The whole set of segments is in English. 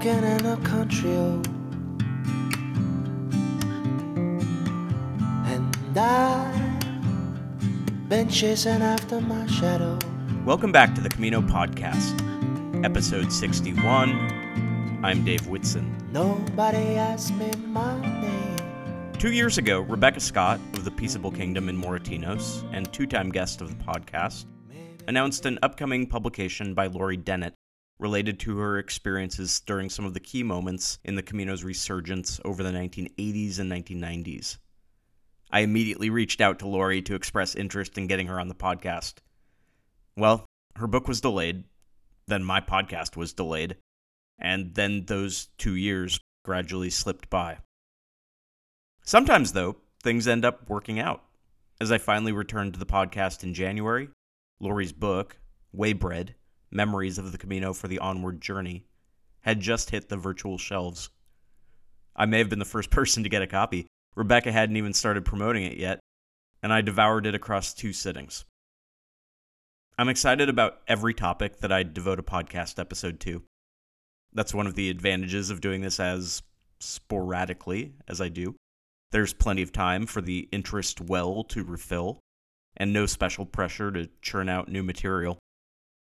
walking in a country road. And I've been chasing after my shadow. Welcome back to the Camino Podcast, episode 61. I'm Dave Whitson. Nobody asked me my name. Two years ago, Rebekah Scott of the Peaceable Kingdom in Moratinos and two time guest of the podcast announced an upcoming publication by Laurie Dennett related to her experiences during some of the key moments in the Camino's resurgence over the 1980s and 1990s. I immediately reached out to Laurie to express interest in getting her on the podcast. Well, her book was delayed, then my podcast was delayed, and then those two years gradually slipped by. Sometimes, though, things end up working out. As I finally returned to the podcast in January, Laurie's book, Waybread, Memories of the Camino for the Onward Journey, had just hit the virtual shelves. I may have been the first person to get a copy. Rebekah hadn't even started promoting it yet, and I devoured it across two sittings. I'm excited about every topic that I devote a podcast episode to. That's one of the advantages of doing this as sporadically as I do. There's plenty of time for the interest well to refill, and no special pressure to churn out new material.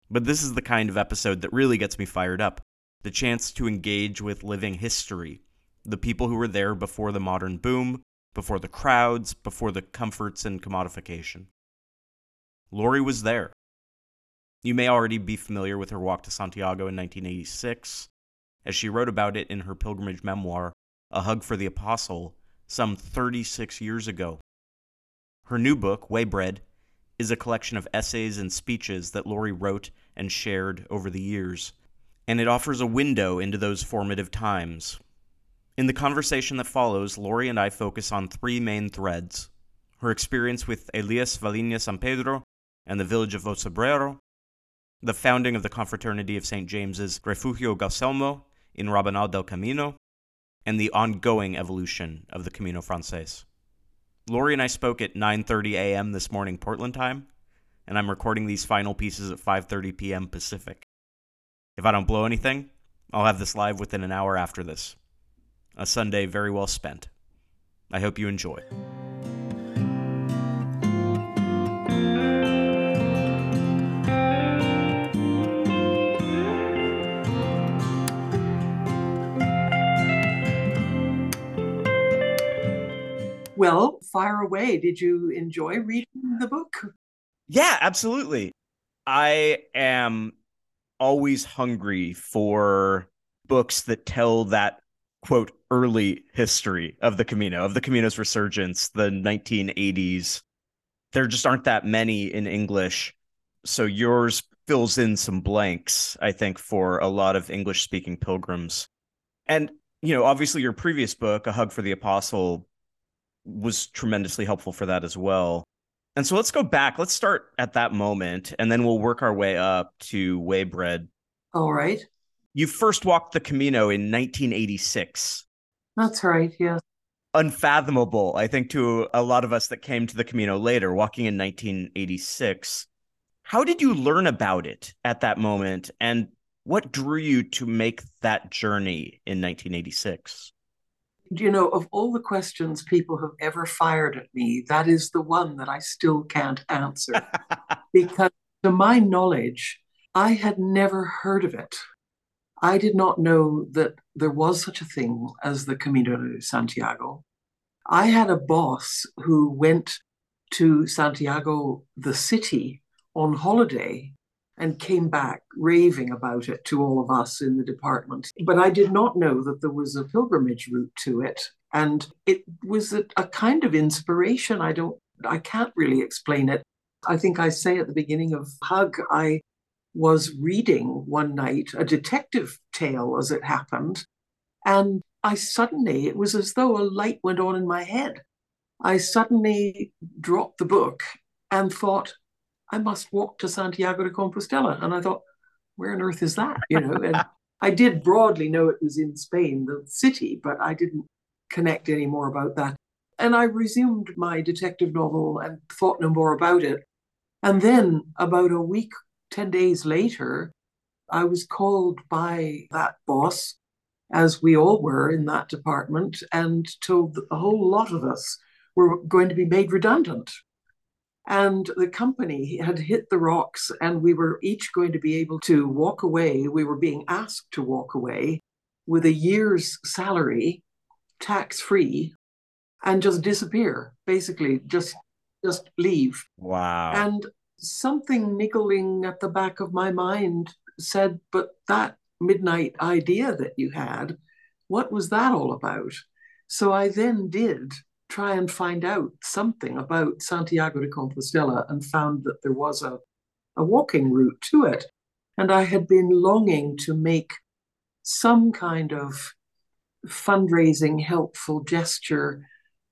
But this is the kind of episode that really gets me fired up the chance to engage with living history, the people who were there before the modern boom, before the crowds, before the comforts and commodification. Laurie was there. You may already be familiar with her walk to Santiago in 1986, as she wrote about it in her pilgrimage memoir, A Hug for the Apostle, some 36 years ago. Her new book, Waybread, is a collection of essays and speeches that Laurie wrote and shared over the years, and it offers a window into those formative times. In the conversation that follows, Laurie and I focus on three main threads her experience with Elias Valiña Sampedro and the village of O Cebreiro, the founding of the Confraternity of St. James's Refugio Gaucelmo in Rabanal del Camino, and the ongoing evolution of the Camino Frances. Laurie and I spoke at 9:30 a.m. this morning Portland time, and I'm recording these final pieces at 5:30 p.m. Pacific. If I don't blow anything, I'll have this live within an hour after this. A Sunday very well spent. I hope you enjoy. Well, fire away. Did you enjoy reading the book? Yeah, absolutely. I am always hungry for books that tell that quote early history of the Camino, of the Camino's resurgence, the 1980s. There just aren't that many in English. So yours fills in some blanks, I think, for a lot of English speaking pilgrims. And, you know, obviously your previous book, A Hug for the Apostle, was tremendously helpful for that as well. And so let's go back. Let's start at that moment and then we'll work our way up to Waybread. All right. You first walked the Camino in 1986. That's right. Yeah. Unfathomable, I think, to a lot of us that came to the Camino later, walking in 1986. How did you learn about it at that moment? And what drew you to make that journey in 1986? You know, of all the questions people have ever fired at me, that is the one that I still can't answer. because to my knowledge, I had never heard of it. I did not know that there was such a thing as the Camino de Santiago. I had a boss who went to Santiago, the city, on holiday and came back raving about it to all of us in the department. But I did not know that there was a pilgrimage route to it. And it was a, a, kind of inspiration. I don't, I can't really explain it. I think I say at the beginning of Hug, I was reading one night a detective tale as it happened. And I suddenly, it was as though a light went on in my head. I suddenly dropped the book and thought, I must walk to Santiago de Compostela. And I thought, where on earth is that? You know, and I did broadly know it was in Spain, the city, but I didn't connect any more about that. And I resumed my detective novel and thought no more about it. And then about a week, 10 days later, I was called by that boss as we all were in that department, and told that a whole lot of us were going to be made redundant. And the company had hit the rocks, and we were each going to be able to walk away. We were being asked to walk away with a year's salary, tax free, and just disappear, basically, just just leave. Wow. And something niggling at the back of my mind said, but that midnight idea that you had, what was that all about? So I then did try and find out something about Santiago de Compostela and found that there was a, a walking route to it. And I had been longing to make some kind of fundraising, helpful gesture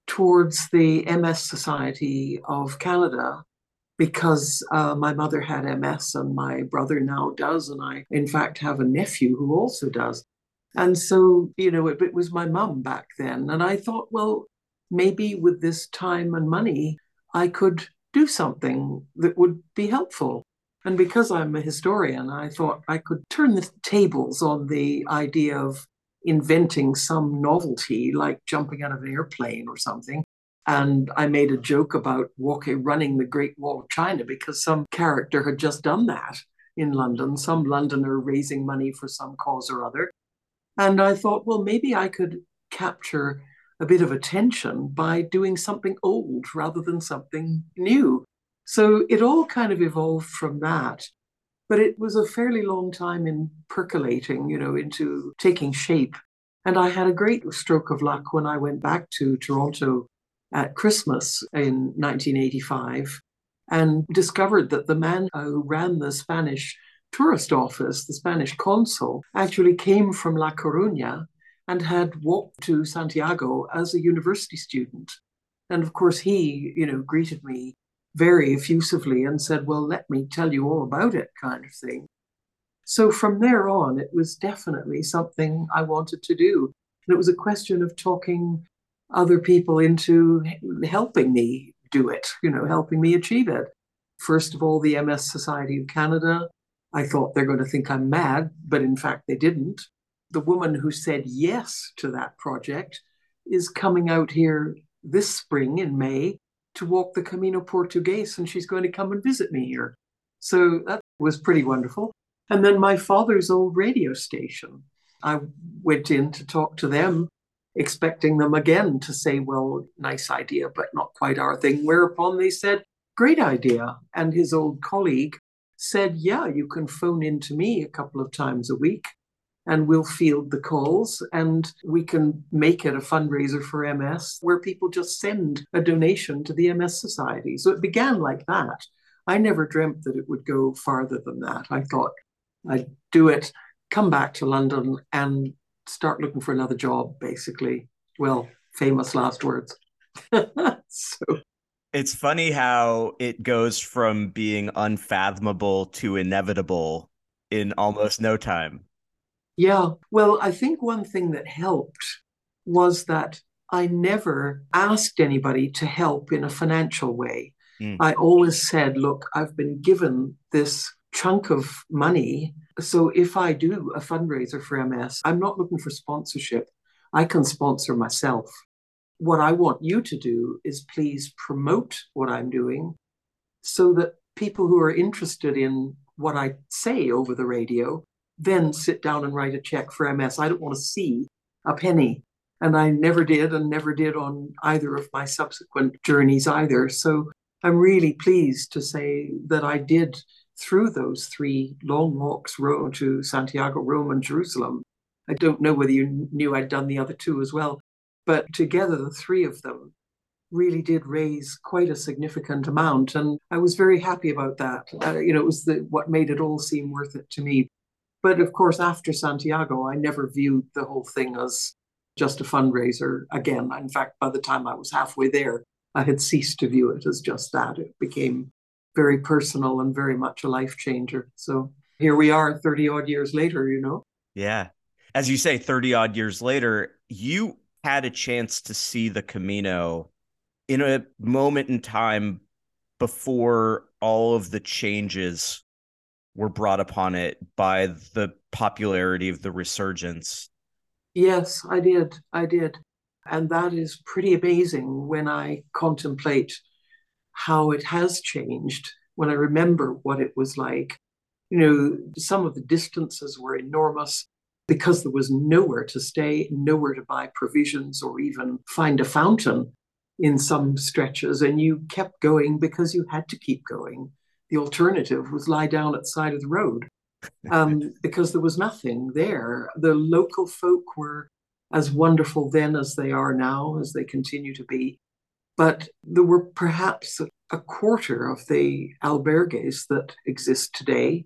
towards the MS Society of Canada because uh, my mother had MS and my brother now does. And I, in fact, have a nephew who also does. And so, you know, it, it was my mum back then. And I thought, well, maybe with this time and money, I could do something that would be helpful. And because I'm a historian, I thought I could turn the tables on the idea of inventing some novelty like jumping out of an airplane or something. And I made a joke about walking, running the Great Wall of China because some character had just done that in London, some Londoner raising money for some cause or other. And I thought, well, maybe I could capture a bit of attention by doing something old rather than something new. So it all kind of evolved from that. But it was a fairly long time in percolating, you know, into taking shape. And I had a great stroke of luck when I went back to Toronto at Christmas in 1985 and discovered that the man who ran the Spanish tourist office, the Spanish consul, actually came from La Coruña and had walked to Santiago as a university student. And of course, he, you know, greeted me very effusively and said, Well, let me tell you all about it, kind of thing. So from there on, it was definitely something I wanted to do. And it was a question of talking other people into helping me do it, you know, helping me achieve it. First of all, the MS Society of Canada. I thought they're going to think I'm mad, but in fact, they didn't. The woman who said yes to that project is coming out here this spring in May to walk the Camino Portugues, and she's going to come and visit me here. So that was pretty wonderful. And then my father's old radio station. I went in to talk to them, expecting them again to say, well, nice idea, but not quite our thing. Whereupon they said, great idea. And his old colleague said, yeah, you can phone in to me a couple of times a week and we'll field the calls and we can make it a fundraiser for MS where people just send a donation to the MS Society. So it began like that. I never dreamt that it would go farther than that. I thought I'd do it, come back to London and start looking for another job, basically. Well, famous last words. so it's funny how it goes from being unfathomable to inevitable in almost no time. Yeah. Well, I think one thing that helped was that I never asked anybody to help in a financial way. Mm. I always said, look, I've been given this chunk of money. So if I do a fundraiser for MS, I'm not looking for sponsorship. I can sponsor myself. What I want you to do is please promote what I'm doing so that people who are interested in what I say over the radio then sit down and write a check for MS. I don't want to see a penny. And I never did and never did on either of my subsequent journeys either. So I'm really pleased to say that I did through those three long walks to Santiago, Rome, and Jerusalem. I don't know whether you knew I'd done the other two as well, but together the three of them really did raise quite a significant amount, and I was very happy about that. Uh, you know, it was the, what made it all seem worth it to me. But of course, after Santiago, I never viewed the whole thing as just a fundraiser again. In fact, by the time I was halfway there, I had ceased to view it as just that. It became very personal and very much a life changer. So here we are 30 odd years later, you know? Yeah. As you say, 30 odd years later, you had a chance to see the Camino in a moment in time before all of the changes were brought upon it by the popularity of the resurgence. Yes, I did. I did. And that is pretty amazing when I contemplate how it has changed, when I remember what it was like. You know, some of the distances were enormous because there was nowhere to stay, nowhere to buy provisions or even find a fountain in some stretches. And you kept going because you had to keep going. The alternative was lie down at the side of the road um, because there was nothing there. The local folk were as wonderful then as they are now, as they continue to be. But there were perhaps a quarter of the albergues that exist today.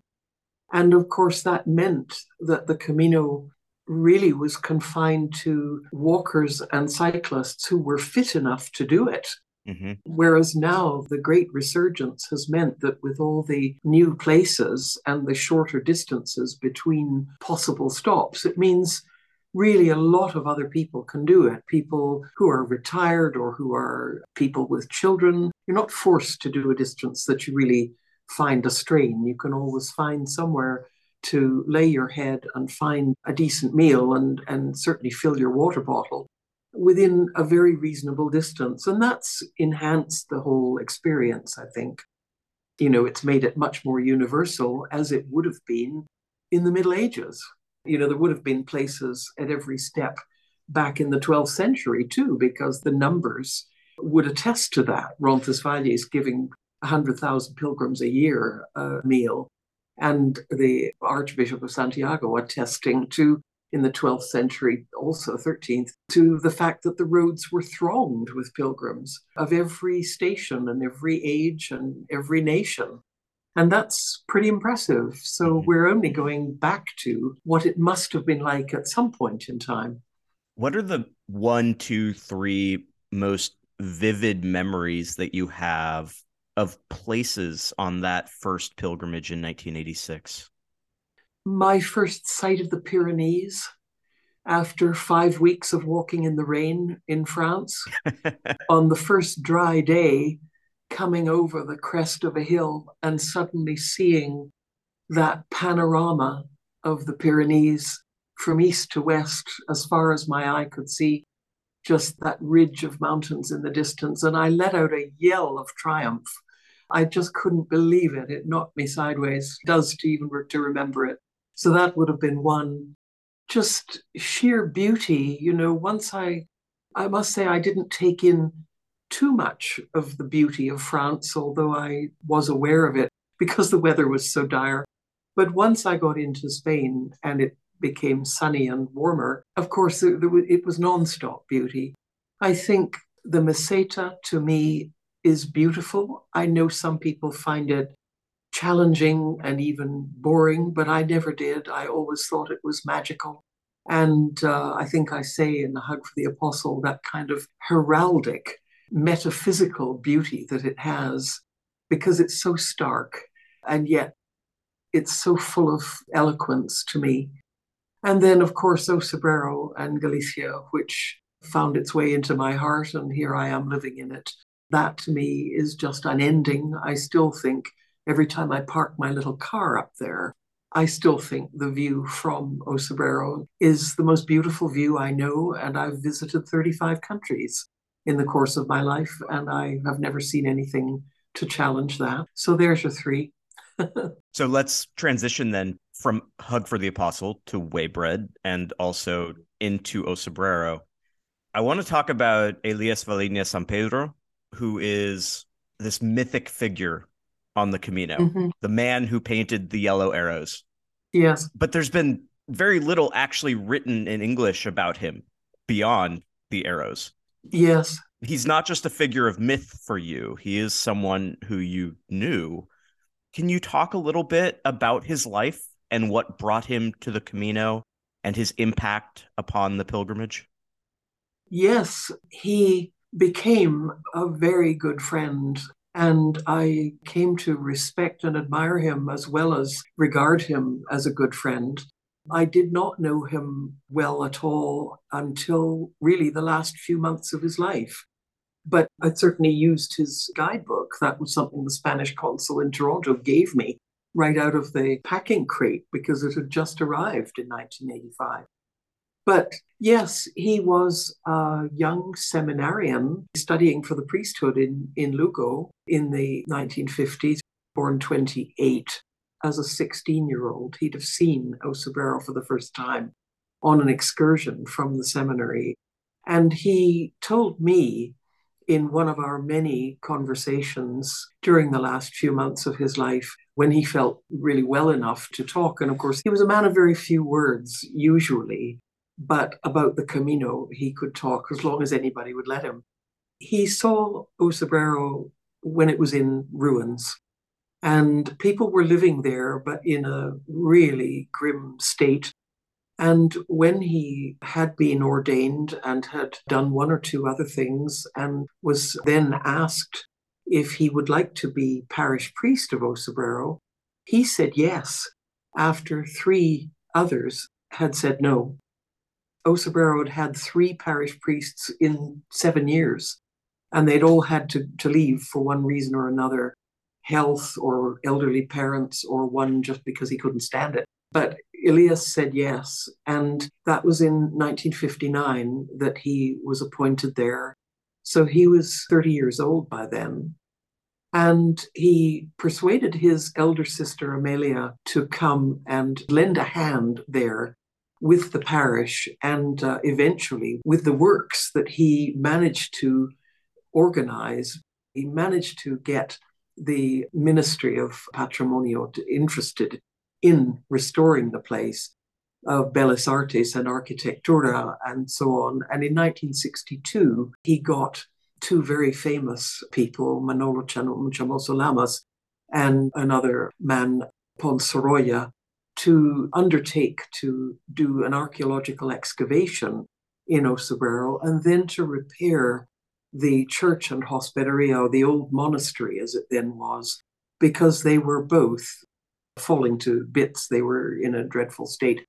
And of course, that meant that the Camino really was confined to walkers and cyclists who were fit enough to do it. Mm-hmm. Whereas now the great resurgence has meant that with all the new places and the shorter distances between possible stops, it means really a lot of other people can do it. People who are retired or who are people with children. You're not forced to do a distance that you really find a strain. You can always find somewhere to lay your head and find a decent meal and, and certainly fill your water bottle within a very reasonable distance. And that's enhanced the whole experience, I think. You know, it's made it much more universal as it would have been in the Middle Ages. You know, there would have been places at every step back in the 12th century too, because the numbers would attest to that. Roncesvalles giving 100,000 pilgrims a year a meal, and the Archbishop of Santiago attesting to, in the 12th century, also 13th, to the fact that the roads were thronged with pilgrims of every station and every age and every nation. And that's pretty impressive. So mm-hmm. we're only going back to what it must have been like at some point in time. What are the one, two, three most vivid memories that you have of places on that first pilgrimage in 1986? My first sight of the Pyrenees after five weeks of walking in the rain in France. on the first dry day, coming over the crest of a hill and suddenly seeing that panorama of the Pyrenees from east to west, as far as my eye could see, just that ridge of mountains in the distance. And I let out a yell of triumph. I just couldn't believe it. It knocked me sideways. It does to even to remember it. So that would have been one. Just sheer beauty, you know. Once I, I must say, I didn't take in too much of the beauty of France, although I was aware of it because the weather was so dire. But once I got into Spain and it became sunny and warmer, of course, it, was nonstop beauty. I think the Meseta to me is beautiful. I know some people find it challenging and even boring, but I never did. I always thought it was magical. And uh, I think I say in The Hug for the Apostle that kind of heraldic metaphysical beauty that it has because it's so stark and yet it's so full of eloquence to me. And then, of course, O Cebreiro and Galicia, which found its way into my heart, and here I am living in it. That to me is just unending. I still think every time I park my little car up there, I still think the view from O Cebreiro is the most beautiful view I know, and I've visited 35 countries in the course of my life, and I have never seen anything to challenge that. So there's your three. so let's transition then from Hug for the Apostle to Waybread and also into O Cebreiro. I want to talk about Elias Valiña Sampedro, who is this mythic figure on the Camino, mm-hmm. the man who painted the yellow arrows. Yes. But there's been very little actually written in English about him beyond the arrows. Yes. He's not just a figure of myth for you, he is someone who you knew. Can you talk a little bit about his life and what brought him to the Camino and his impact upon the pilgrimage? Yes, he became a very good friend. And I came to respect and admire him as well as regard him as a good friend. I did not know him well at all until really the last few months of his life. But I certainly used his guidebook. That was something the Spanish consul in Toronto gave me right out of the packing crate because it had just arrived in 1985. But yes, he was a young seminarian studying for the priesthood in, in Lugo in the 1950s, born 28. As a 16 year old, he'd have seen O Cebreiro for the first time on an excursion from the seminary. And he told me in one of our many conversations during the last few months of his life when he felt really well enough to talk. And of course, he was a man of very few words, usually, but about the Camino, he could talk as long as anybody would let him. He saw O when it was in ruins. And people were living there, but in a really grim state. And when he had been ordained and had done one or two other things, and was then asked if he would like to be parish priest of O he said yes, after three others had said no. O Cebreiro had had three parish priests in seven years, and they'd all had to, to leave for one reason or another health or elderly parents, or one just because he couldn't stand it. But Elias said yes, and that was in 1959 that he was appointed there. So he was 30 years old by then. And he persuaded his elder sister Amelia to come and lend a hand there with the parish and uh, eventually with the works that he managed to organize. He managed to get the Ministry of Patrimonio interested in restoring the place of Bellas Artes and Architectura and so on. And in 1962, he got two very famous people, Manolo Chamoso Lamas and another man, Pons Sorolla, to undertake to do an archaeological excavation in O and then to repair the church and hospederia, the old monastery as it then was, because they were both falling to bits. They were in a dreadful state.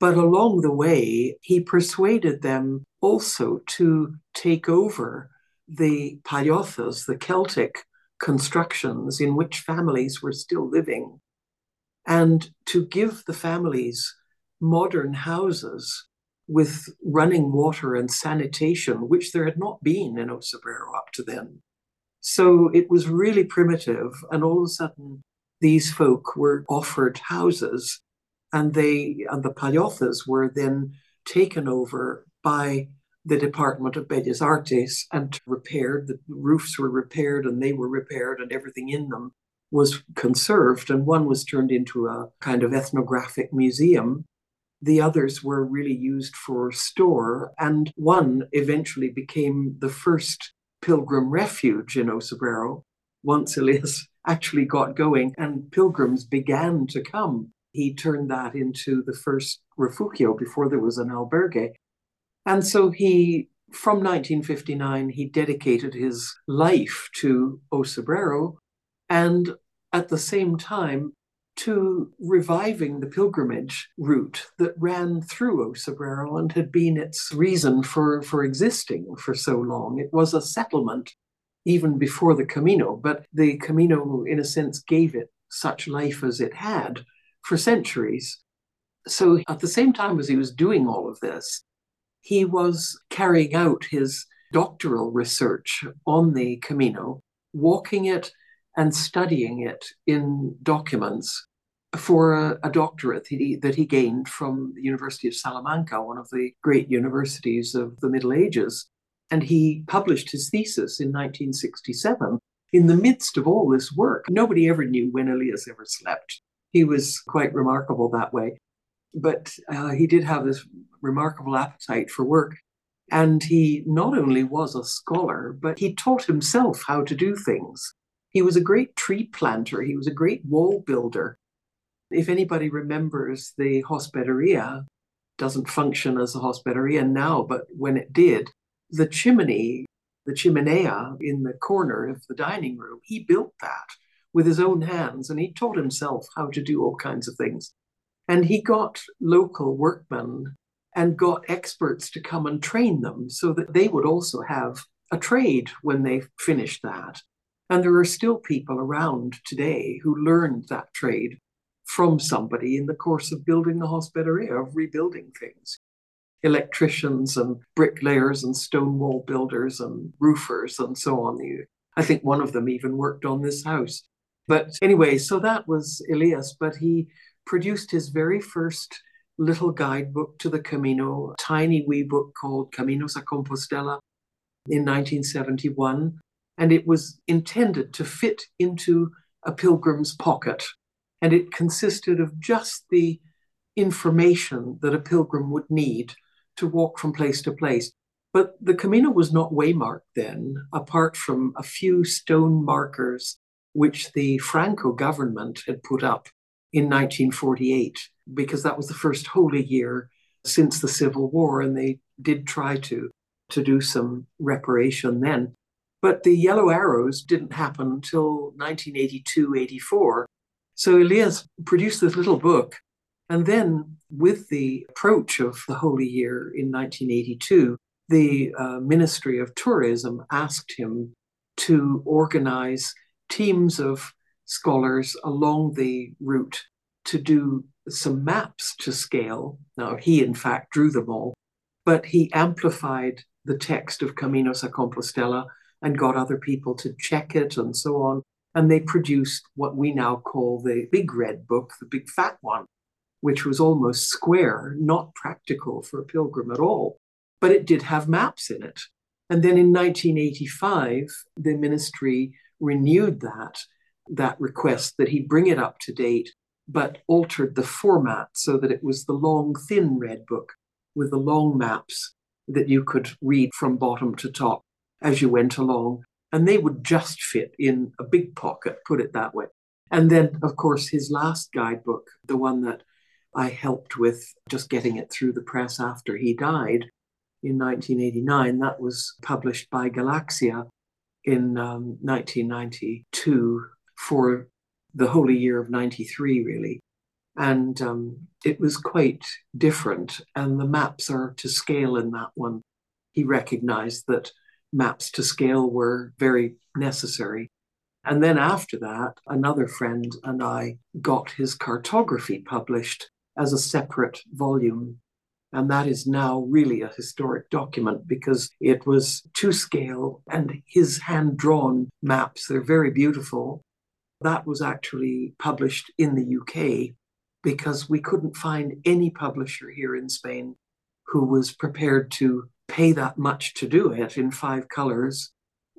But along the way, he persuaded them also to take over the pallozas, the Celtic constructions in which families were still living, and to give the families modern houses with running water and sanitation, which there had not been in O Cebreiro up to then. So it was really primitive, and all of a sudden, these folk were offered houses, and they and the pallozas were then taken over by the Department of Bellas Artes and repaired. The roofs were repaired, and they were repaired, and everything in them was conserved, and one was turned into a kind of ethnographic museum. The others were really used for store, and one eventually became the first pilgrim refuge in O Cebreiro once Elias actually got going and pilgrims began to come. He turned that into the first refugio before there was an albergue. And so he, from 1959, he dedicated his life to O Cebreiro. And at the same time to reviving the pilgrimage route that ran through O and had been its reason for, for existing for so long. It was a settlement even before the Camino, but the Camino, in a sense, gave it such life as it had for centuries. So at the same time as he was doing all of this, he was carrying out his doctoral research on the Camino, walking it and studying it in documents for a, a doctorate that he, that he gained from the University of Salamanca, one of the great universities of the Middle Ages. And he published his thesis in 1967 in the midst of all this work. Nobody ever knew when Elias ever slept. He was quite remarkable that way. But uh, he did have this remarkable appetite for work. And he not only was a scholar, but he taught himself how to do things. He was a great tree planter, he was a great wall builder. If anybody remembers the hospederia, doesn't function as a hospederia now, but when it did, the chimney, the chimenea in the corner of the dining room, he built that with his own hands and he taught himself how to do all kinds of things. And he got local workmen and got experts to come and train them so that they would also have a trade when they finished that. And there are still people around today who learned that trade from somebody in the course of building the hospederia, of rebuilding things. electricians and bricklayers and stone wall builders and roofers and so on. I think one of them even worked on this house. But anyway, so that was Elias, but he produced his very first little guidebook to the Camino, tiny wee book called Caminos a Compostela in 1971. And it was intended to fit into a pilgrim's pocket. And it consisted of just the information that a pilgrim would need to walk from place to place. But the Camino was not waymarked then, apart from a few stone markers which the Franco government had put up in 1948, because that was the first holy year since the Civil War, and they did try to, to do some reparation then. But the yellow arrows didn't happen until 1982 84. So Elias produced this little book. And then, with the approach of the Holy Year in 1982, the uh, Ministry of Tourism asked him to organize teams of scholars along the route to do some maps to scale. Now, he in fact drew them all, but he amplified the text of Caminos a Compostela and got other people to check it and so on. And they produced what we now call the big red book, the big fat one, which was almost square, not practical for a pilgrim at all, but it did have maps in it. And then in 1985, the ministry renewed that, that request that he bring it up to date, but altered the format so that it was the long, thin red book with the long maps that you could read from bottom to top as you went along. And they would just fit in a big pocket, put it that way. And then, of course, his last guidebook, the one that I helped with just getting it through the press after he died in 1989, that was published by Galaxia in um, 1992 for the holy year of 93, really. And um, it was quite different. And the maps are to scale in that one. He recognized that maps to scale were very necessary. And then after that, another friend and I got his cartography published as a separate volume and that is now really a historic document because it was to scale and his hand drawn maps. They're very beautiful. That was actually published in the UK because we couldn't find any publisher here in Spain who was prepared to pay that much to do it in five colors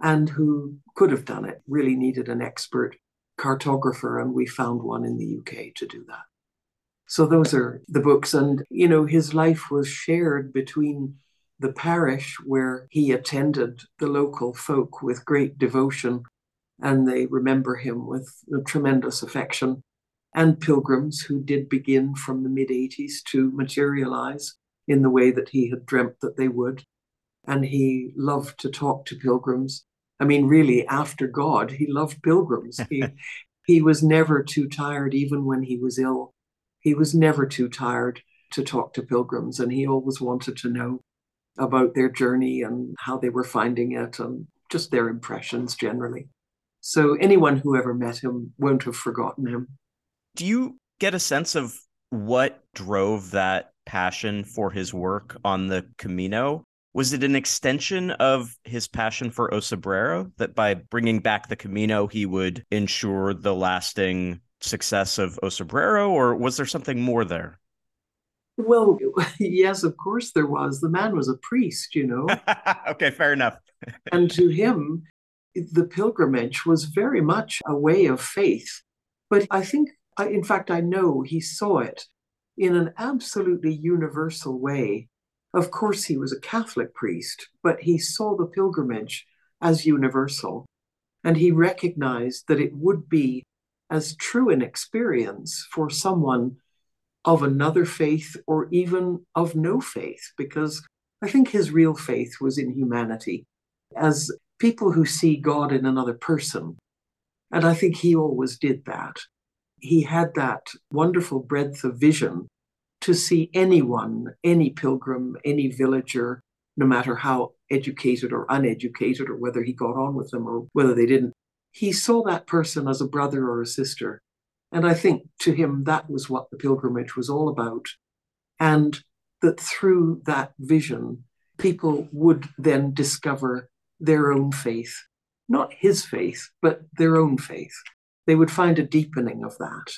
and who could have done it. Really needed an expert cartographer, and we found one in the UK to do that. So those are the books. And, you know, his life was shared between the parish where he attended the local folk with great devotion, and they remember him with tremendous affection, and pilgrims who did begin from the mid 80s to materialize in the way that he had dreamt that they would. And he loved to talk to pilgrims. I mean, really, after God, he loved pilgrims. he, he was never too tired, even when he was ill he was never too tired to talk to pilgrims, and he always wanted to know about their journey and how they were finding it and just their impressions generally. So anyone who ever met him won't have forgotten him. Do you get a sense of what drove that passion for his work on the Camino? Was it an extension of his passion for O Cebreiro that by bringing back the Camino, he would ensure the lasting success of O Cebreiro, or was there something more there? Well, yes, of course there was. The man was a priest, you know. okay, fair enough. and to him, the pilgrimage was very much a way of faith. But I think, in fact, I know he saw it in an absolutely universal way. Of course, he was a Catholic priest, but he saw the pilgrimage as universal. And he recognized that it would be as true an experience for someone of another faith or even of no faith, because I think his real faith was in humanity as people who see God in another person. And I think he always did that. He had that wonderful breadth of vision to see anyone, any pilgrim, any villager, no matter how educated or uneducated, or whether he got on with them or whether they didn't, he saw that person as a brother or a sister. And I think to him, that was what the pilgrimage was all about. And that through that vision, people would then discover their own faith, not his faith, but their own faith. They would find a deepening of that.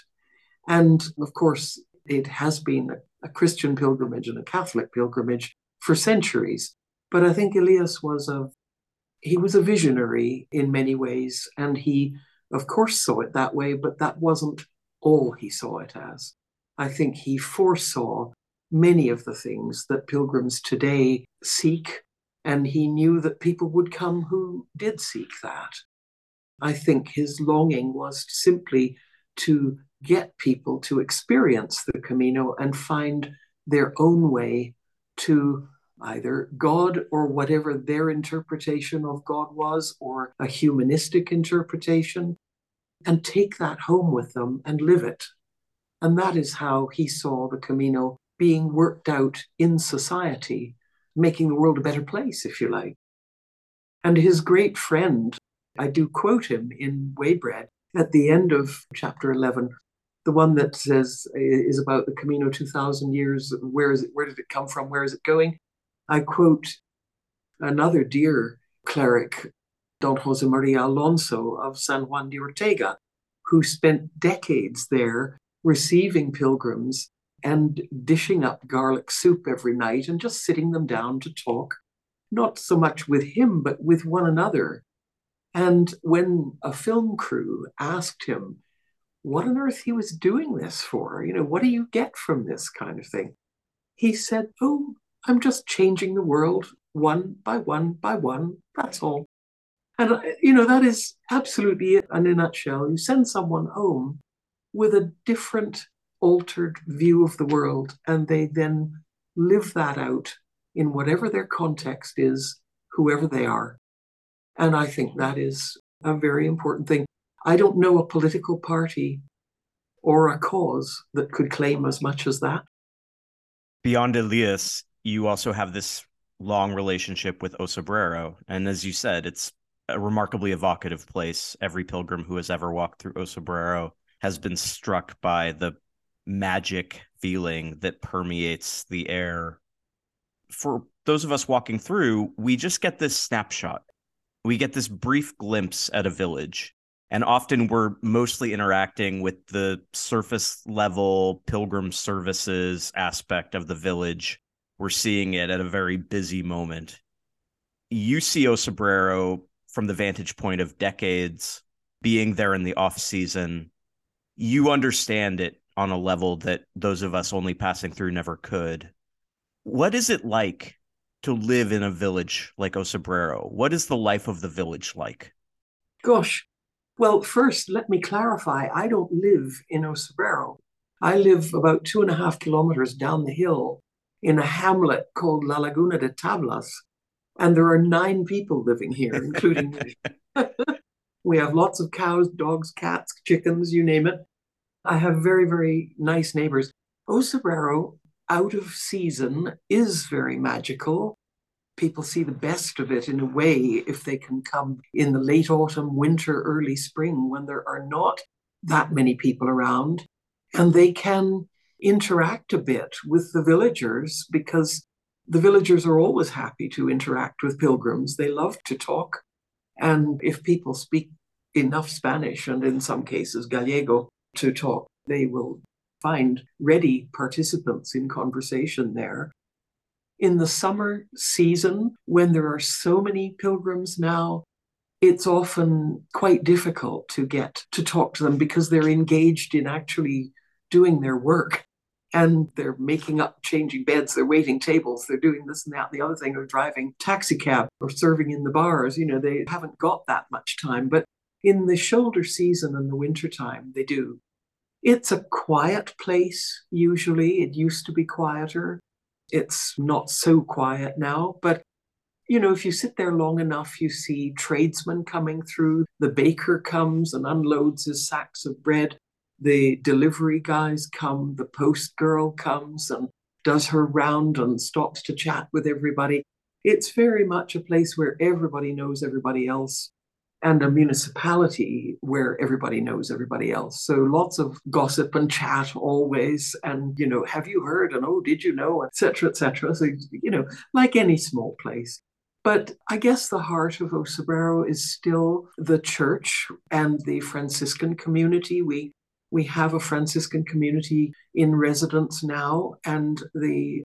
And of course, it has been a, Christian pilgrimage and a Catholic pilgrimage for centuries. But I think Elias was a he was a visionary in many ways, and he, of course, saw it that way, but that wasn't all he saw it as. I think he foresaw many of the things that pilgrims today seek, and he knew that people would come who did seek that. I think his longing was simply to get people to experience the Camino and find their own way to either God or whatever their interpretation of God was, or a humanistic interpretation, and take that home with them and live it. And that is how he saw the Camino being worked out in society, making the world a better place, if you like. And his great friend, I do quote him in Waybread at the end of chapter 11, the one that says is about the Camino 2000 years. Where is it? Where did it come from? Where is it going? I quote another dear cleric, Don Jose Maria Alonso of San Juan de Ortega, who spent decades there receiving pilgrims and dishing up garlic soup every night and just sitting them down to talk, not so much with him, but with one another. And when a film crew asked him what on earth he was doing this for, you know, what do you get from this kind of thing? He said, Oh, I'm just changing the world one by one by one. That's all. And, uh, you know, that is absolutely it. And in a nutshell, you send someone home with a different, altered view of the world, and they then live that out in whatever their context is, whoever they are. And I think that is a very important thing. I don't know a political party or a cause that could claim as much as that. Beyond Elias, you also have this long relationship with O Cebreiro. And as you said, it's a remarkably evocative place. Every pilgrim who has ever walked through O Cebreiro has been struck by the magic feeling that permeates the air. For those of us walking through, we just get this snapshot. We get this brief glimpse at a village. And often we're mostly interacting with the surface level pilgrim services aspect of the village we're seeing it at a very busy moment. You see O Cebreiro from the vantage point of decades being there in the off season. You understand it on a level that those of us only passing through never could. What is it like to live in a village like O Cebreiro? What is the life of the village like? Gosh, well, first, let me clarify I don't live in O Cebreiro. I live about two and a half kilometers down the hill in a hamlet called La Laguna de Tablas. And there are nine people living here, including me. we have lots of cows, dogs, cats, chickens, you name it. I have very, very nice neighbors. O Cebreiro, out of season, is very magical. People see the best of it in a way if they can come in the late autumn, winter, early spring when there are not that many people around. And they can interact a bit with the villagers because the villagers are always happy to interact with pilgrims. They love to talk. And if people speak enough Spanish and in some cases Gallego to talk, they will find ready participants in conversation there. In the summer season, when there are so many pilgrims now, it's often quite difficult to get to talk to them because they're engaged in actually doing their work and they're making up changing beds they're waiting tables they're doing this and that and the other thing or driving taxi cab or serving in the bars you know they haven't got that much time but in the shoulder season and the winter time they do it's a quiet place usually it used to be quieter it's not so quiet now but you know, if you sit there long enough, you see tradesmen coming through. The baker comes and unloads his sacks of bread the delivery guys come, the post girl comes and does her round and stops to chat with everybody. It's very much a place where everybody knows everybody else. And a municipality where everybody knows everybody else. So lots of gossip and chat always. And, you know, have you heard? And oh, did you know? Etc. Etc. So, you know, like any small place. But I guess the heart of O Cebreiro is still the church and the Franciscan community. We we have a Franciscan community in residence now, and the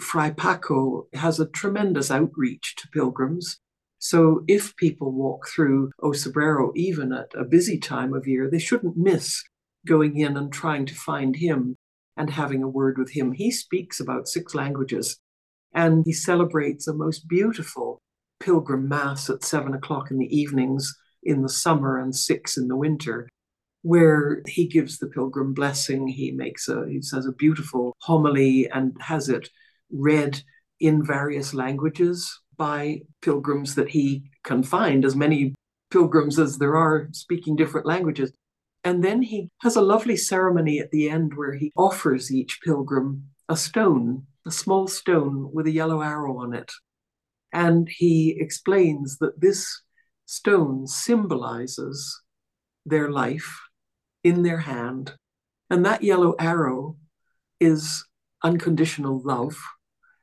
Fray Paco has a tremendous outreach to pilgrims. So if people walk through O Cebreiro, even at a busy time of year, they shouldn't miss going in and trying to find him and having a word with him. He speaks about six languages and he celebrates a most beautiful pilgrim mass at seven o'clock in the evenings in the summer and six in the winter where he gives the pilgrim blessing he makes a he says a beautiful homily and has it read in various languages by pilgrims that he can find, as many pilgrims as there are speaking different languages. And then he has a lovely ceremony at the end where he offers each pilgrim a stone, a small stone with a yellow arrow on it. And he explains that this stone symbolizes their life in their hand. And that yellow arrow is unconditional love.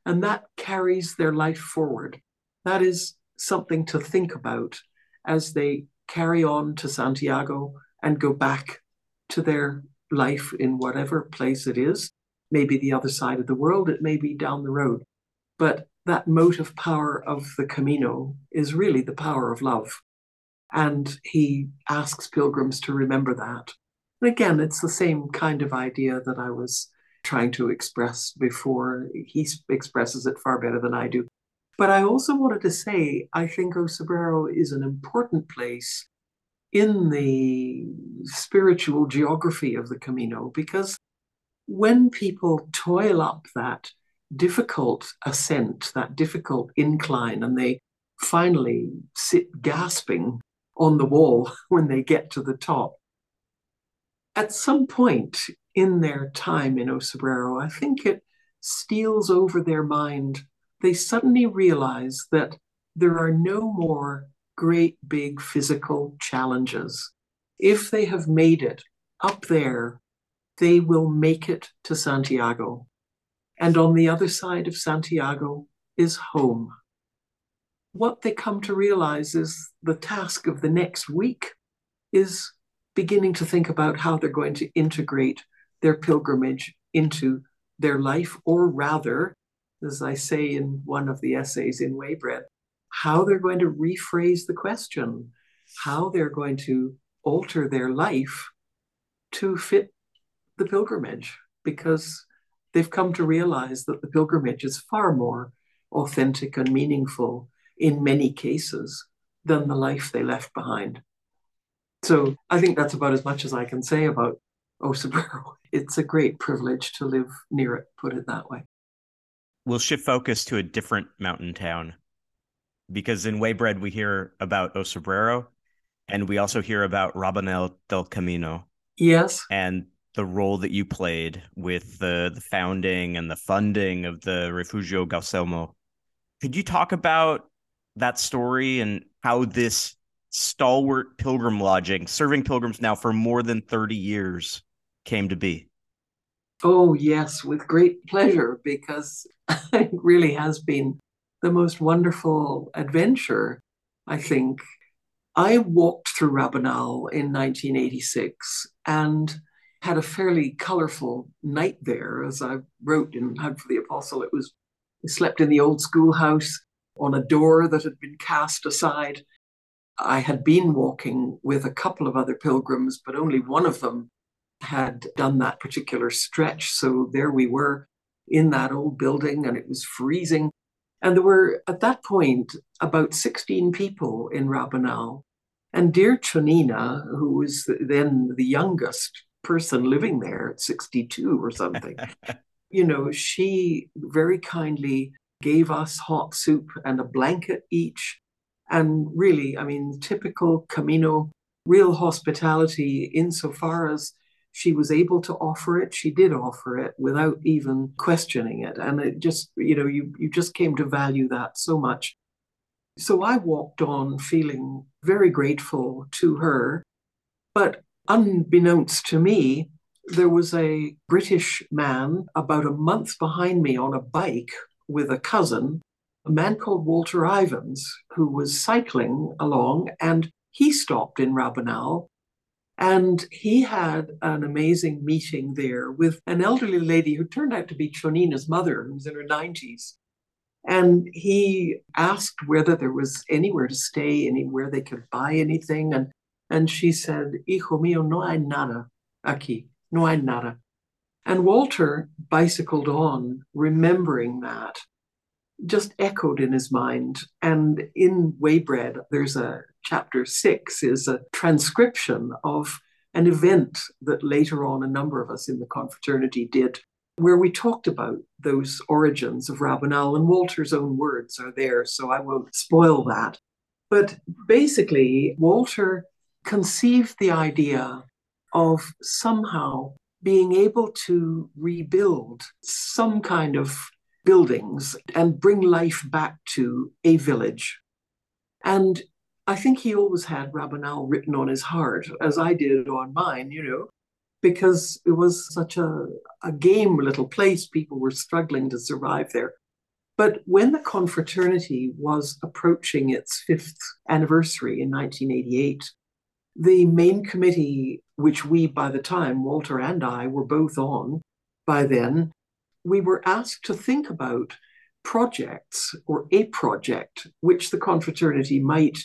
And that carries their life forward that is something to think about as they carry on to Santiago and go back to their life in whatever place it is. Maybe the other side of the world, it may be down the road. But that motive power of the Camino is really the power of love. And he asks pilgrims to remember that. And again, it's the same kind of idea that I was trying to express before. He expresses it far better than I do. But I also wanted to say, I think O Cebreiro is an important place in the spiritual geography of the Camino because when people toil up that difficult ascent, that difficult incline, and they finally sit gasping on the wall when they get to the top, at some point in their time in O Cebreiro, I think it steals over their mind they suddenly realize that there are no more great big physical challenges. If they have made it up there, they will make it to Santiago. And on the other side of Santiago is home. What they come to realize is the task of the next week is beginning to think about how they're going to integrate their pilgrimage into their life, or rather, as I say in one of the essays in Waybread, how they're going to rephrase the question, how they're going to alter their life to fit the pilgrimage, because they've come to realize that the pilgrimage is far more authentic and meaningful in many cases than the life they left behind. So I think that's about as much as I can say about O Cebreiro. It's a great privilege to live near it, put it that way we'll shift focus to a different mountain town because in Waybread we hear about O Cebreiro and we also hear about Rabanal del Camino. Yes. And the role that you played with the, the founding and the funding of the Refugio Gaucelmo. Could you talk about that story and how this stalwart pilgrim lodging, serving pilgrims now for more than 30 years, came to be? Oh, yes, with great pleasure, because it really has been the most wonderful adventure, I think. I walked through Rabanal in 1986 and had a fairly colorful night there. As I wrote in Hug for the Apostle, it was I slept in the old schoolhouse on a door that had been cast aside. I had been walking with a couple of other pilgrims, but only one of them had done that particular stretch. So there we were in that old building and it was freezing. And there were at that point about 16 people in Rabanal. And dear Chonina, who was then the youngest person living there at 62 or something, you know, she very kindly gave us hot soup and a blanket each. And really, I mean, typical Camino, real hospitality insofar as she was able to offer it she did offer it without even questioning it and it just you know you you just came to value that so much So I walked on feeling very grateful to her. But unbeknownst to me, there was a British man about a month behind me on a bike with a cousin, a man called Walter Ivens, who was cycling along, and he stopped in Rabanal. And he had an amazing meeting there with an elderly lady who turned out to be Chonina's mother, who was in her 90s. And he asked whether there was anywhere to stay, anywhere they could buy anything. And, and she said, Hijo mío, no hay nada aquí, no hay nada. And Walter bicycled on, remembering that, just echoed in his mind. And in Waybread, there's a chapter six is a transcription of an event that later on a number of us in the confraternity did where we talked about those origins of Rabanal, and Walter's own words are there, so I won't spoil that. But basically, Walter conceived the idea of somehow being able to rebuild some kind of buildings and bring life back to a village. And I think he always had Rabanal written on his heart, as I did on mine, you know, because it was such a, a game little place. People were struggling to survive there. But when the confraternity was approaching its fifth anniversary in 1988, the main committee, which we, by the time, Walter and I, were both on by then, we were asked to think about projects or a project which the confraternity might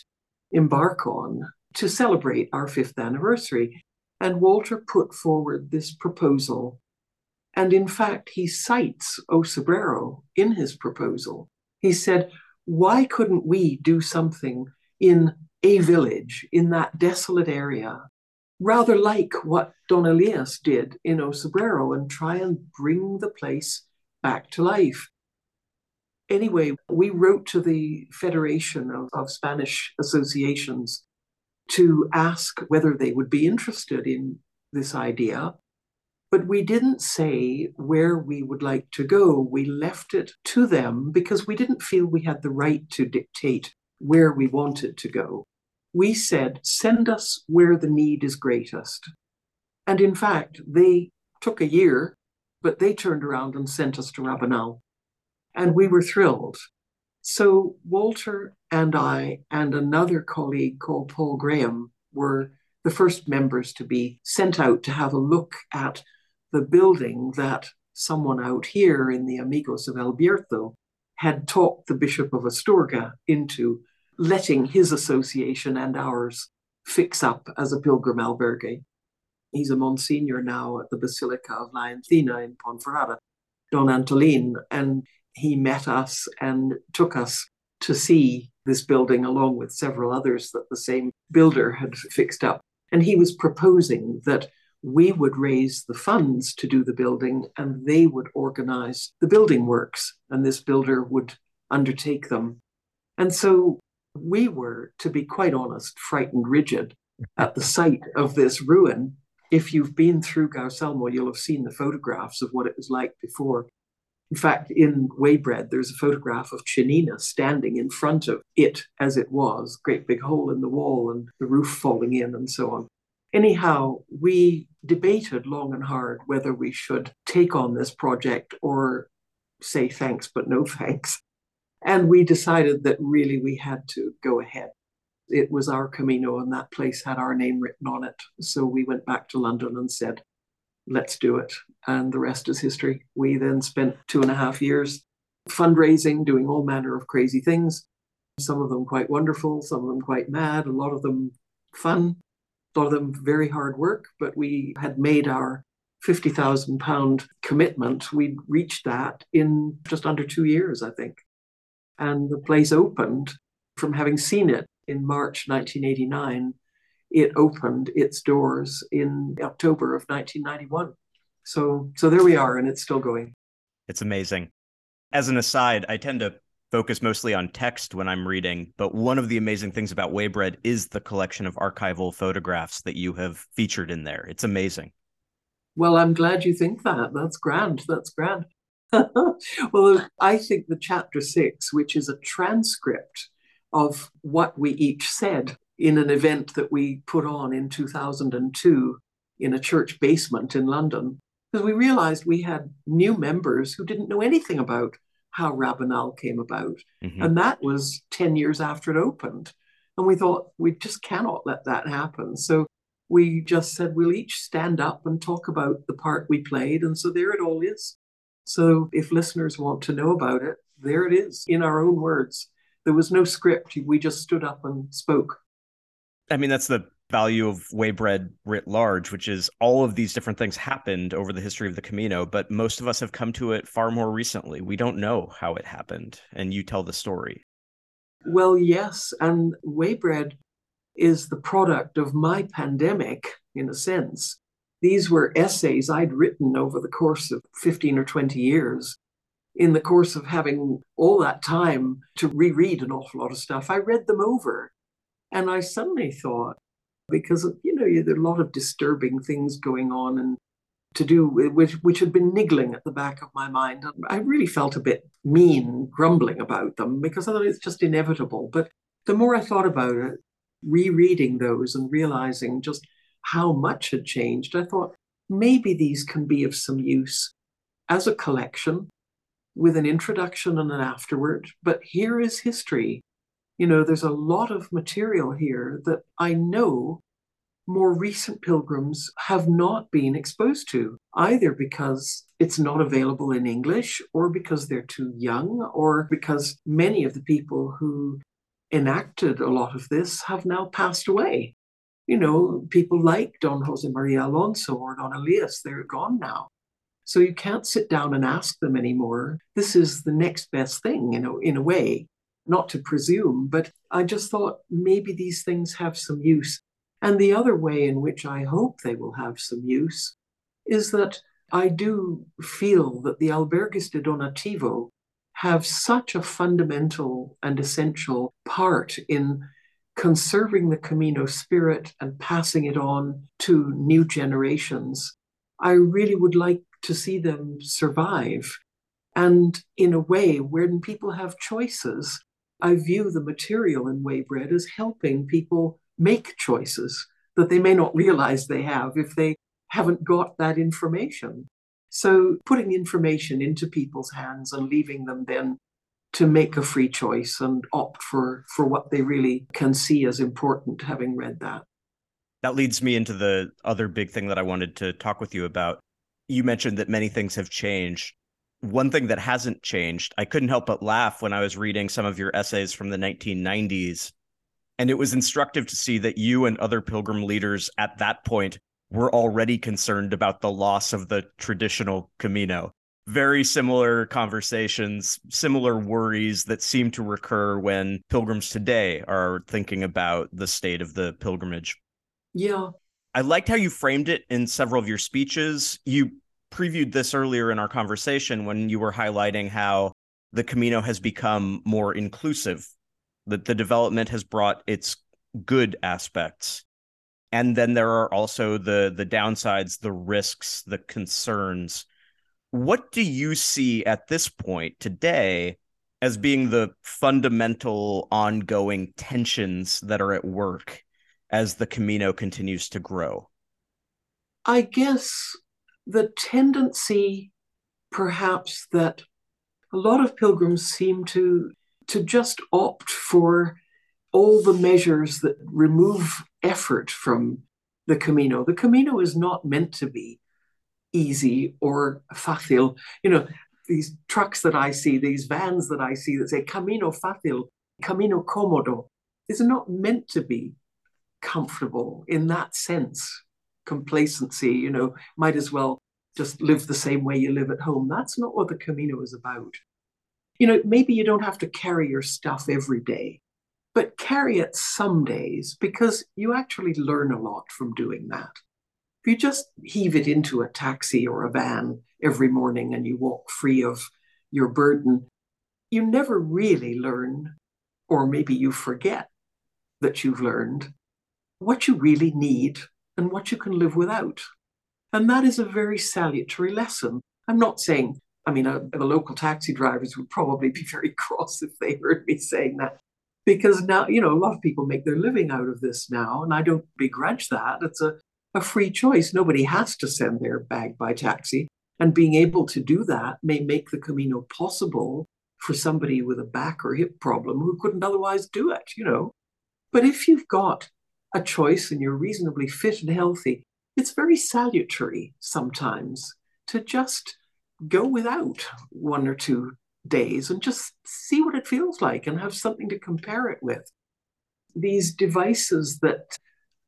embark on to celebrate our fifth anniversary. And Walter put forward this proposal. And in fact, he cites O Cebreiro in his proposal. He said, Why couldn't we do something in a village, in that desolate area, rather like what Don Elias did in O Cebreiro and try and bring the place back to life? Anyway, we wrote to the Federation of, of Spanish Associations to ask whether they would be interested in this idea. But we didn't say where we would like to go. We left it to them because we didn't feel we had the right to dictate where we wanted to go. We said, send us where the need is greatest. And in fact, they took a year, but they turned around and sent us to Rabanal. And we were thrilled. So Walter and I and another colleague called Paul Graham were the first members to be sent out to have a look at the building that someone out here in the Amigos of El Bierzo had talked the Bishop of Astorga into letting his association and ours fix up as a pilgrim albergue. He's a Monsignor now at the Basilica of La in Ponferrada, Don Antolin, and he met us and took us to see this building along with several others that the same builder had fixed up. And he was proposing that we would raise the funds to do the building and they would organize the building works and this builder would undertake them. And so we were, to be quite honest, frightened rigid at the sight of this ruin. If you've been through Gaucelmo, you'll have seen the photographs of what it was like before. In fact, in Waybread, there's a photograph of Chonina standing in front of it as it was, great big hole in the wall and the roof falling in and so on. Anyhow, we debated long and hard whether we should take on this project or say thanks, but no thanks. And we decided that really we had to go ahead. It was our Camino, and that place had our name written on it. So we went back to London and said, let's do it. And the rest is history. We then spent two and a half years fundraising, doing all manner of crazy things, some of them quite wonderful, some of them quite mad, a lot of them fun, a lot of them very hard work. But we had made our £50,000 commitment. We'd reached that in just under two years, I think. And the place opened from having seen it in March 1989 it opened its doors in October of 1991. So, so there we are, and it's still going. It's amazing. As an aside, I tend to focus mostly on text when I'm reading, but one of the amazing things about Waybread is the collection of archival photographs that you have featured in there. It's amazing. Well, I'm glad you think that. That's grand. That's grand. well, I think the chapter six, which is a transcript of what we each said in an event that we put on in 2002 in a church basement in London. Because we realized we had new members who didn't know anything about how Rabanal came about. Mm-hmm. And that was 10 years after it opened. And we thought we just cannot let that happen. So we just said we'll each stand up and talk about the part we played. And so there it all is. So if listeners want to know about it, there it is in our own words. There was no script. We just stood up and spoke. I mean, that's the value of Waybread writ large, which is all of these different things happened over the history of the Camino, but most of us have come to it far more recently. We don't know how it happened, and you tell the story. Well, yes, and Waybread is the product of my pandemic, in a sense. These were essays I'd written over the course of 15 or 20 years. In the course of having all that time to reread an awful lot of stuff, I read them over. And I suddenly thought, because, you know, there are a lot of disturbing things going on and to do which which had been niggling at the back of my mind. I really felt a bit mean, grumbling about them because I thought it's just inevitable. But the more I thought about it, rereading those and realizing just how much had changed, I thought maybe these can be of some use as a collection with an introduction and an afterward. But here is history. You know, there's a lot of material here that I know more recent pilgrims have not been exposed to, either because it's not available in English, or because they're too young, or because many of the people who enacted a lot of this have now passed away. You know, people like Don Jose Maria Alonso or Don Elias, they're gone now. So you can't sit down and ask them anymore. This is the next best thing, you know, in a way, not to presume, but I just thought maybe these things have some use. And the other way in which I hope they will have some use is that I do feel that the albergues de donativo have such a fundamental and essential part in conserving the Camino spirit and passing it on to new generations. I really would like to see them survive. And in a way, when people have choices, I view the material in Waybread as helping people make choices that they may not realize they have if they haven't got that information. So, putting information into people's hands and leaving them then to make a free choice and opt for, for what they really can see as important, having read that. That leads me into the other big thing that I wanted to talk with you about. You mentioned that many things have changed. One thing that hasn't changed, I couldn't help but laugh when I was reading some of your essays from the 1990s and it was instructive to see that you and other pilgrim leaders at that point were already concerned about the loss of the traditional Camino. Very similar conversations, similar worries that seem to recur when pilgrims today are thinking about the state of the pilgrimage. Yeah. I liked how you framed it in several of your speeches. You previewed this earlier in our conversation when you were highlighting how the Camino has become more inclusive that the development has brought its good aspects and then there are also the the downsides the risks the concerns what do you see at this point today as being the fundamental ongoing tensions that are at work as the camino continues to grow i guess the tendency perhaps that a lot of pilgrims seem to to just opt for all the measures that remove effort from the Camino. The Camino is not meant to be easy or fácil. You know, these trucks that I see, these vans that I see that say Camino fácil, Camino cómodo, is not meant to be comfortable in that sense. Complacency, you know, might as well just live the same way you live at home. That's not what the Camino is about you know, maybe you don't have to carry your stuff every day, but carry it some days because you actually learn a lot from doing that. If you just heave it into a taxi or a van every morning and you walk free of your burden, you never really learn, or maybe you forget that you've learned what you really need and what you can live without. And that is a very salutary lesson. I'm not saying I mean, the local taxi drivers would probably be very cross if they heard me saying that. because now, you know, a lot of people make their living out of this now, and I don't begrudge that. It's a, a free choice. Nobody has to send their bag by taxi. And being able to do that may make the Camino possible for somebody with a back or hip problem who couldn't otherwise do it, you know. But if you've got a choice and you're reasonably fit and healthy, it's very salutary sometimes to just go without one or two days and just see what it feels like and have something to compare it with. These devices that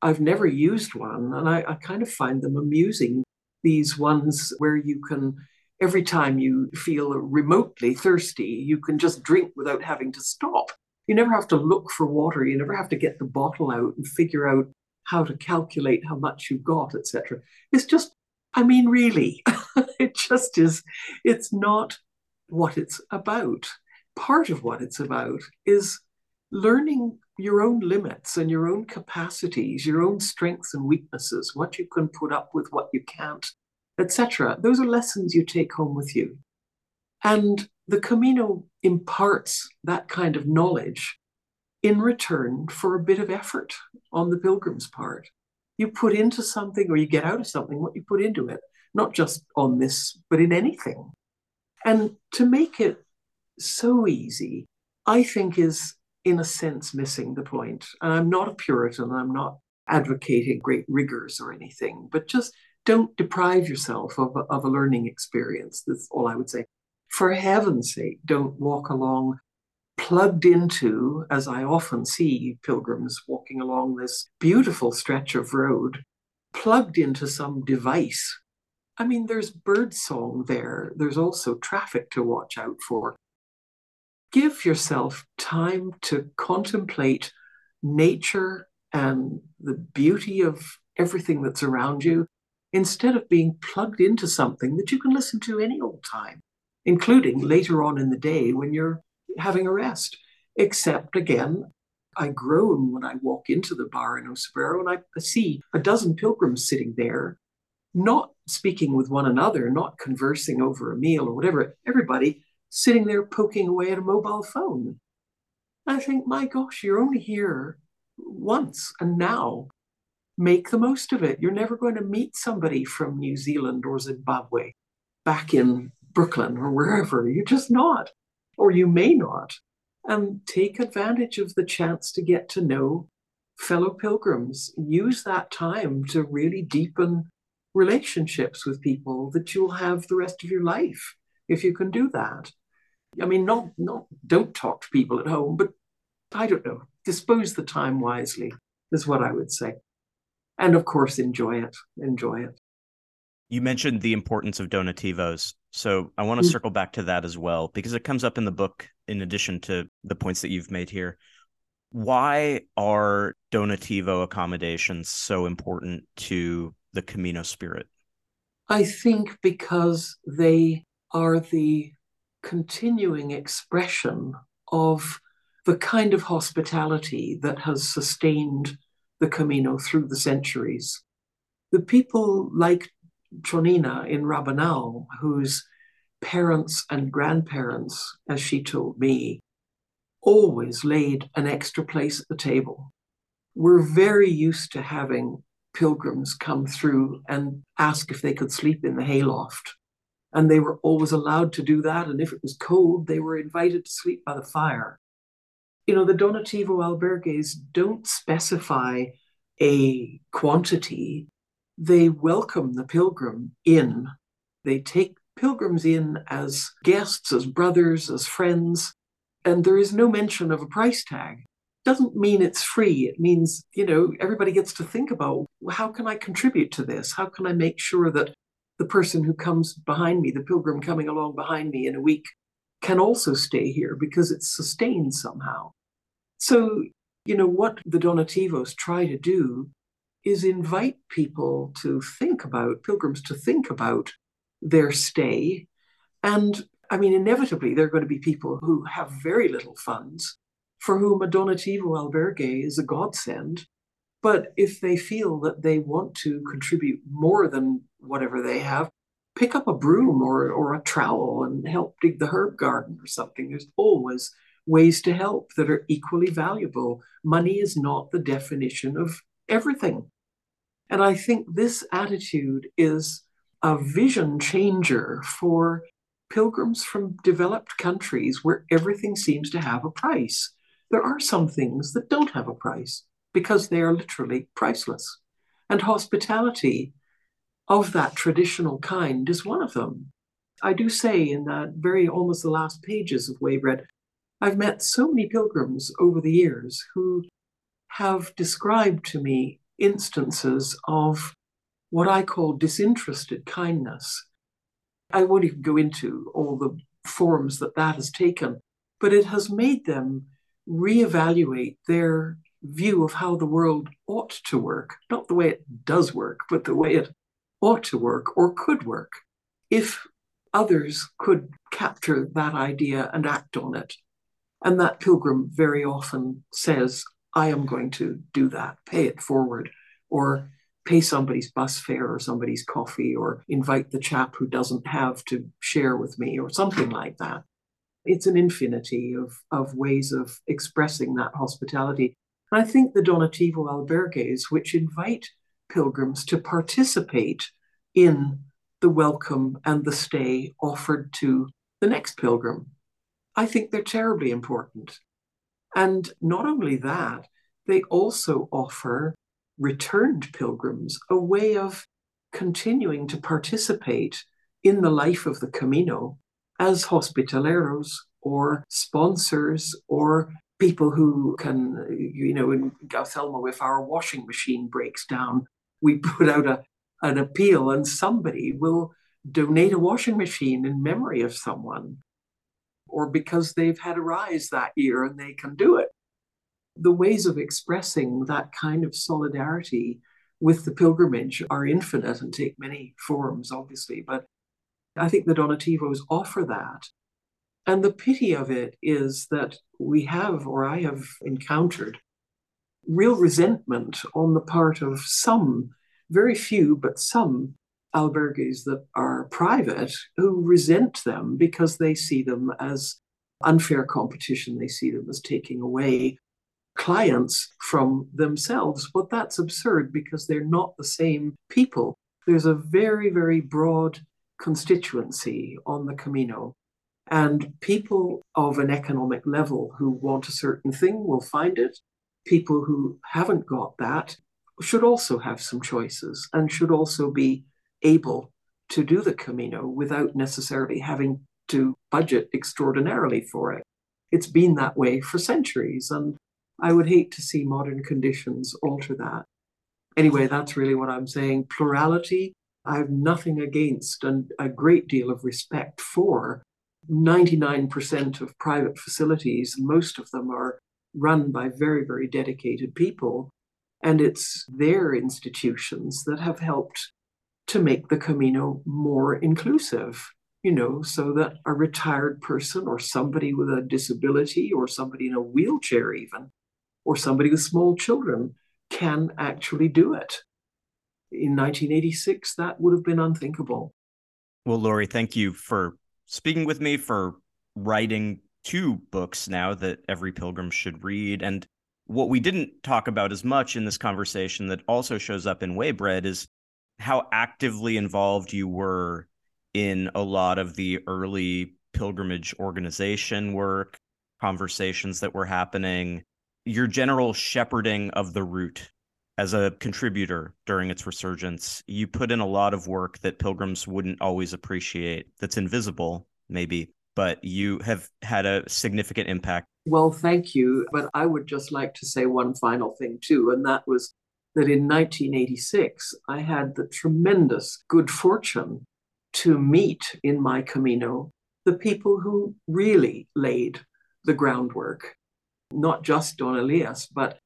I've never used one, and I, I kind of find them amusing. These ones where you can, every time you feel remotely thirsty, you can just drink without having to stop. You never have to look for water. You never have to get the bottle out and figure out how to calculate how much you've got, etc. It's just, I mean, really, it just is, it's not what it's about. Part of what it's about is learning your own limits and your own capacities, your own strengths and weaknesses, what you can put up with, what you can't, etc. Those are lessons you take home with you. And the Camino imparts that kind of knowledge in return for a bit of effort on the pilgrim's part. You put into something or you get out of something what you put into it, not just on this, but in anything. And to make it so easy, I think is in a sense missing the point. And I'm not a Puritan, I'm not advocating great rigors or anything, but just don't deprive yourself of a, of a learning experience. That's all I would say. For heaven's sake, don't walk along plugged into, as I often see pilgrims walking along this beautiful stretch of road, plugged into some device I mean, there's birdsong there. There's also traffic to watch out for. Give yourself time to contemplate nature and the beauty of everything that's around you instead of being plugged into something that you can listen to any old time, including later on in the day when you're having a rest. Except again, I groan when I walk into the bar in O Cebreiro and I see a dozen pilgrims sitting there not speaking with one another, not conversing over a meal or whatever, everybody sitting there poking away at a mobile phone. I think, my gosh, you're only here once and now make the most of it. You're never going to meet somebody from New Zealand or Zimbabwe back in Brooklyn or wherever. You're just not, or you may not. And take advantage of the chance to get to know fellow pilgrims. Use that time to really deepen relationships with people that you'll have the rest of your life if you can do that. I mean, not not don't talk to people at home, but I don't know, dispose the time wisely is what I would say. And of course, enjoy it. Enjoy it. You mentioned the importance of donativos. So I want to mm-hmm. circle back to that as well, because it comes up in the book in addition to the points that you've made here. Why are donativo accommodations so important to the Camino spirit? I think because they are the continuing expression of the kind of hospitality that has sustained the Camino through the centuries. The people like Chonina in Rabanal, whose parents and grandparents, as she told me, always laid an extra place at the table. We're very used to having pilgrims come through and ask if they could sleep in the hayloft. And they were always allowed to do that. And if it was cold, they were invited to sleep by the fire. You know, the Donativo albergues don't specify a quantity, they welcome the pilgrim in. They take pilgrims in as guests, as brothers, as friends, and there is no mention of a price tag doesn't mean it's free. It means, you know, everybody gets to think about how can I contribute to this? How can I make sure that the person who comes behind me, the pilgrim coming along behind me in a week, can also stay here because it's sustained somehow. So, you know, what the Donativos try to do is invite people to think about, pilgrims to think about their stay. And I mean, inevitably, there are going to be people who have very little funds for whom a donativo albergue is a godsend. But if they feel that they want to contribute more than whatever they have, pick up a broom or, or a trowel and help dig the herb garden or something. There's always ways to help that are equally valuable. Money is not the definition of everything. And I think this attitude is a vision changer for pilgrims from developed countries where everything seems to have a price. There are some things that don't have a price because they are literally priceless. And hospitality of that traditional kind is one of them. I do say in that very almost the last pages of Waybread, I've met so many pilgrims over the years who have described to me instances of what I call disinterested kindness. I won't even go into all the forms that that has taken, but it has made them reevaluate their view of how the world ought to work, not the way it does work, but the way it ought to work or could work. If others could capture that idea and act on it. And that pilgrim very often says, I am going to do that, pay it forward, or pay somebody's bus fare or somebody's coffee, or invite the chap who doesn't have to share with me, or something like that. It's an infinity of, of ways of expressing that hospitality. I think the Donativo albergues, which invite pilgrims to participate in the welcome and the stay offered to the next pilgrim, I think they're terribly important. And not only that, they also offer returned pilgrims a way of continuing to participate in the life of the Camino as hospitaleros or sponsors or people who can, you know, in Gaucelmo, if our washing machine breaks down, we put out a, an appeal and somebody will donate a washing machine in memory of someone or because they've had a rise that year and they can do it. The ways of expressing that kind of solidarity with the pilgrimage are infinite and take many forms, obviously, but I think the Donativos offer that. And the pity of it is that we have, or I have encountered, real resentment on the part of some, very few, but some albergues that are private who resent them because they see them as unfair competition. They see them as taking away clients from themselves. But that's absurd because they're not the same people. There's a very, very broad constituency on the Camino. And people of an economic level who want a certain thing will find it. People who haven't got that should also have some choices and should also be able to do the Camino without necessarily having to budget extraordinarily for it. It's been that way for centuries, and I would hate to see modern conditions alter that. Anyway, that's really what I'm saying. Plurality, I have nothing against and a great deal of respect for. 99% of private facilities, most of them are run by very, very dedicated people. And it's their institutions that have helped to make the Camino more inclusive, you know, so that a retired person or somebody with a disability or somebody in a wheelchair, even, or somebody with small children can actually do it. In 1986, that would have been unthinkable. Well, Laurie, thank you for speaking with me, for writing two books now that every pilgrim should read. And what we didn't talk about as much in this conversation that also shows up in Waybread is how actively involved you were in a lot of the early pilgrimage organization work, conversations that were happening, your general shepherding of the route as a contributor during its resurgence. You put in a lot of work that pilgrims wouldn't always appreciate, that's invisible, maybe, but you have had a significant impact. Well, thank you. But I would just like to say one final thing, too, and that was that in 1986, I had the tremendous good fortune to meet in my Camino the people who really laid the groundwork, not just Don Elias, but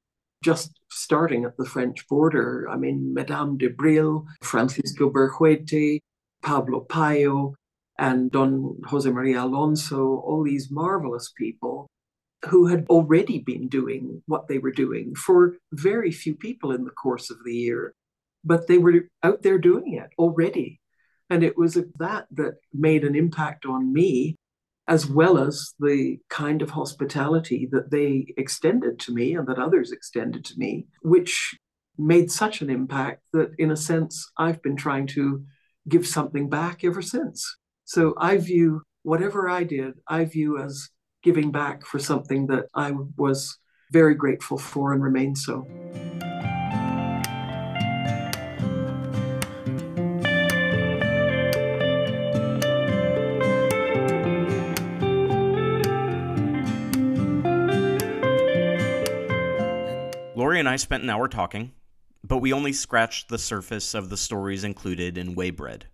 just starting at the French border. I mean, Madame de Bril, Francisco Beruete, Pablo Payo, and Don Jose Maria Alonso, all these marvelous people who had already been doing what they were doing for very few people in the course of the year, but they were out there doing it already. And it was that that made an impact on me as well as the kind of hospitality that they extended to me and that others extended to me, which made such an impact that, in a sense, I've been trying to give something back ever since. So I view whatever I did, I view as giving back for something that I was very grateful for and remain so. And I spent an hour talking, but we only scratched the surface of the stories included in Waybread.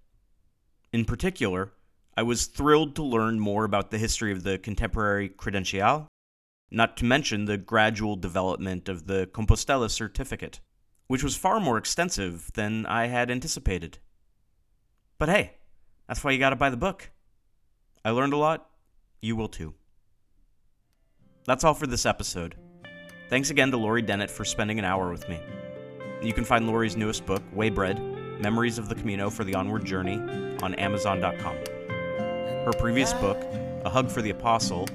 In particular, I was thrilled to learn more about the history of the contemporary credencial, not to mention the gradual development of the Compostela certificate, which was far more extensive than I had anticipated. But hey, that's why you gotta buy the book. I learned a lot, you will too. That's all for this episode. Thanks again to Laurie Dennett for spending an hour with me. You can find Laurie's newest book, Waybread Memories of the Camino for the Onward Journey, on Amazon.com. Her previous book, A Hug for the Apostle,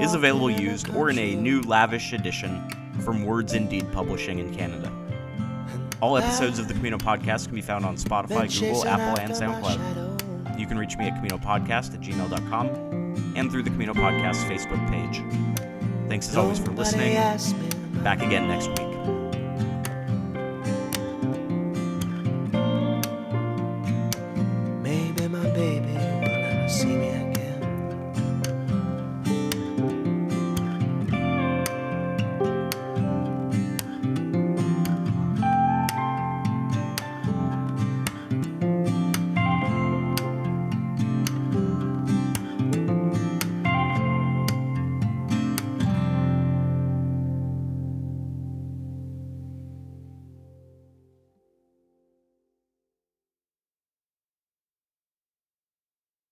is available used or in a new lavish edition from Words Indeed Publishing in Canada. All episodes of the Camino podcast can be found on Spotify, Google, Apple, and SoundCloud. You can reach me at CaminoPodcast at gmail.com and through the Camino Podcast Facebook page. Thanks as always for listening. Back again next week.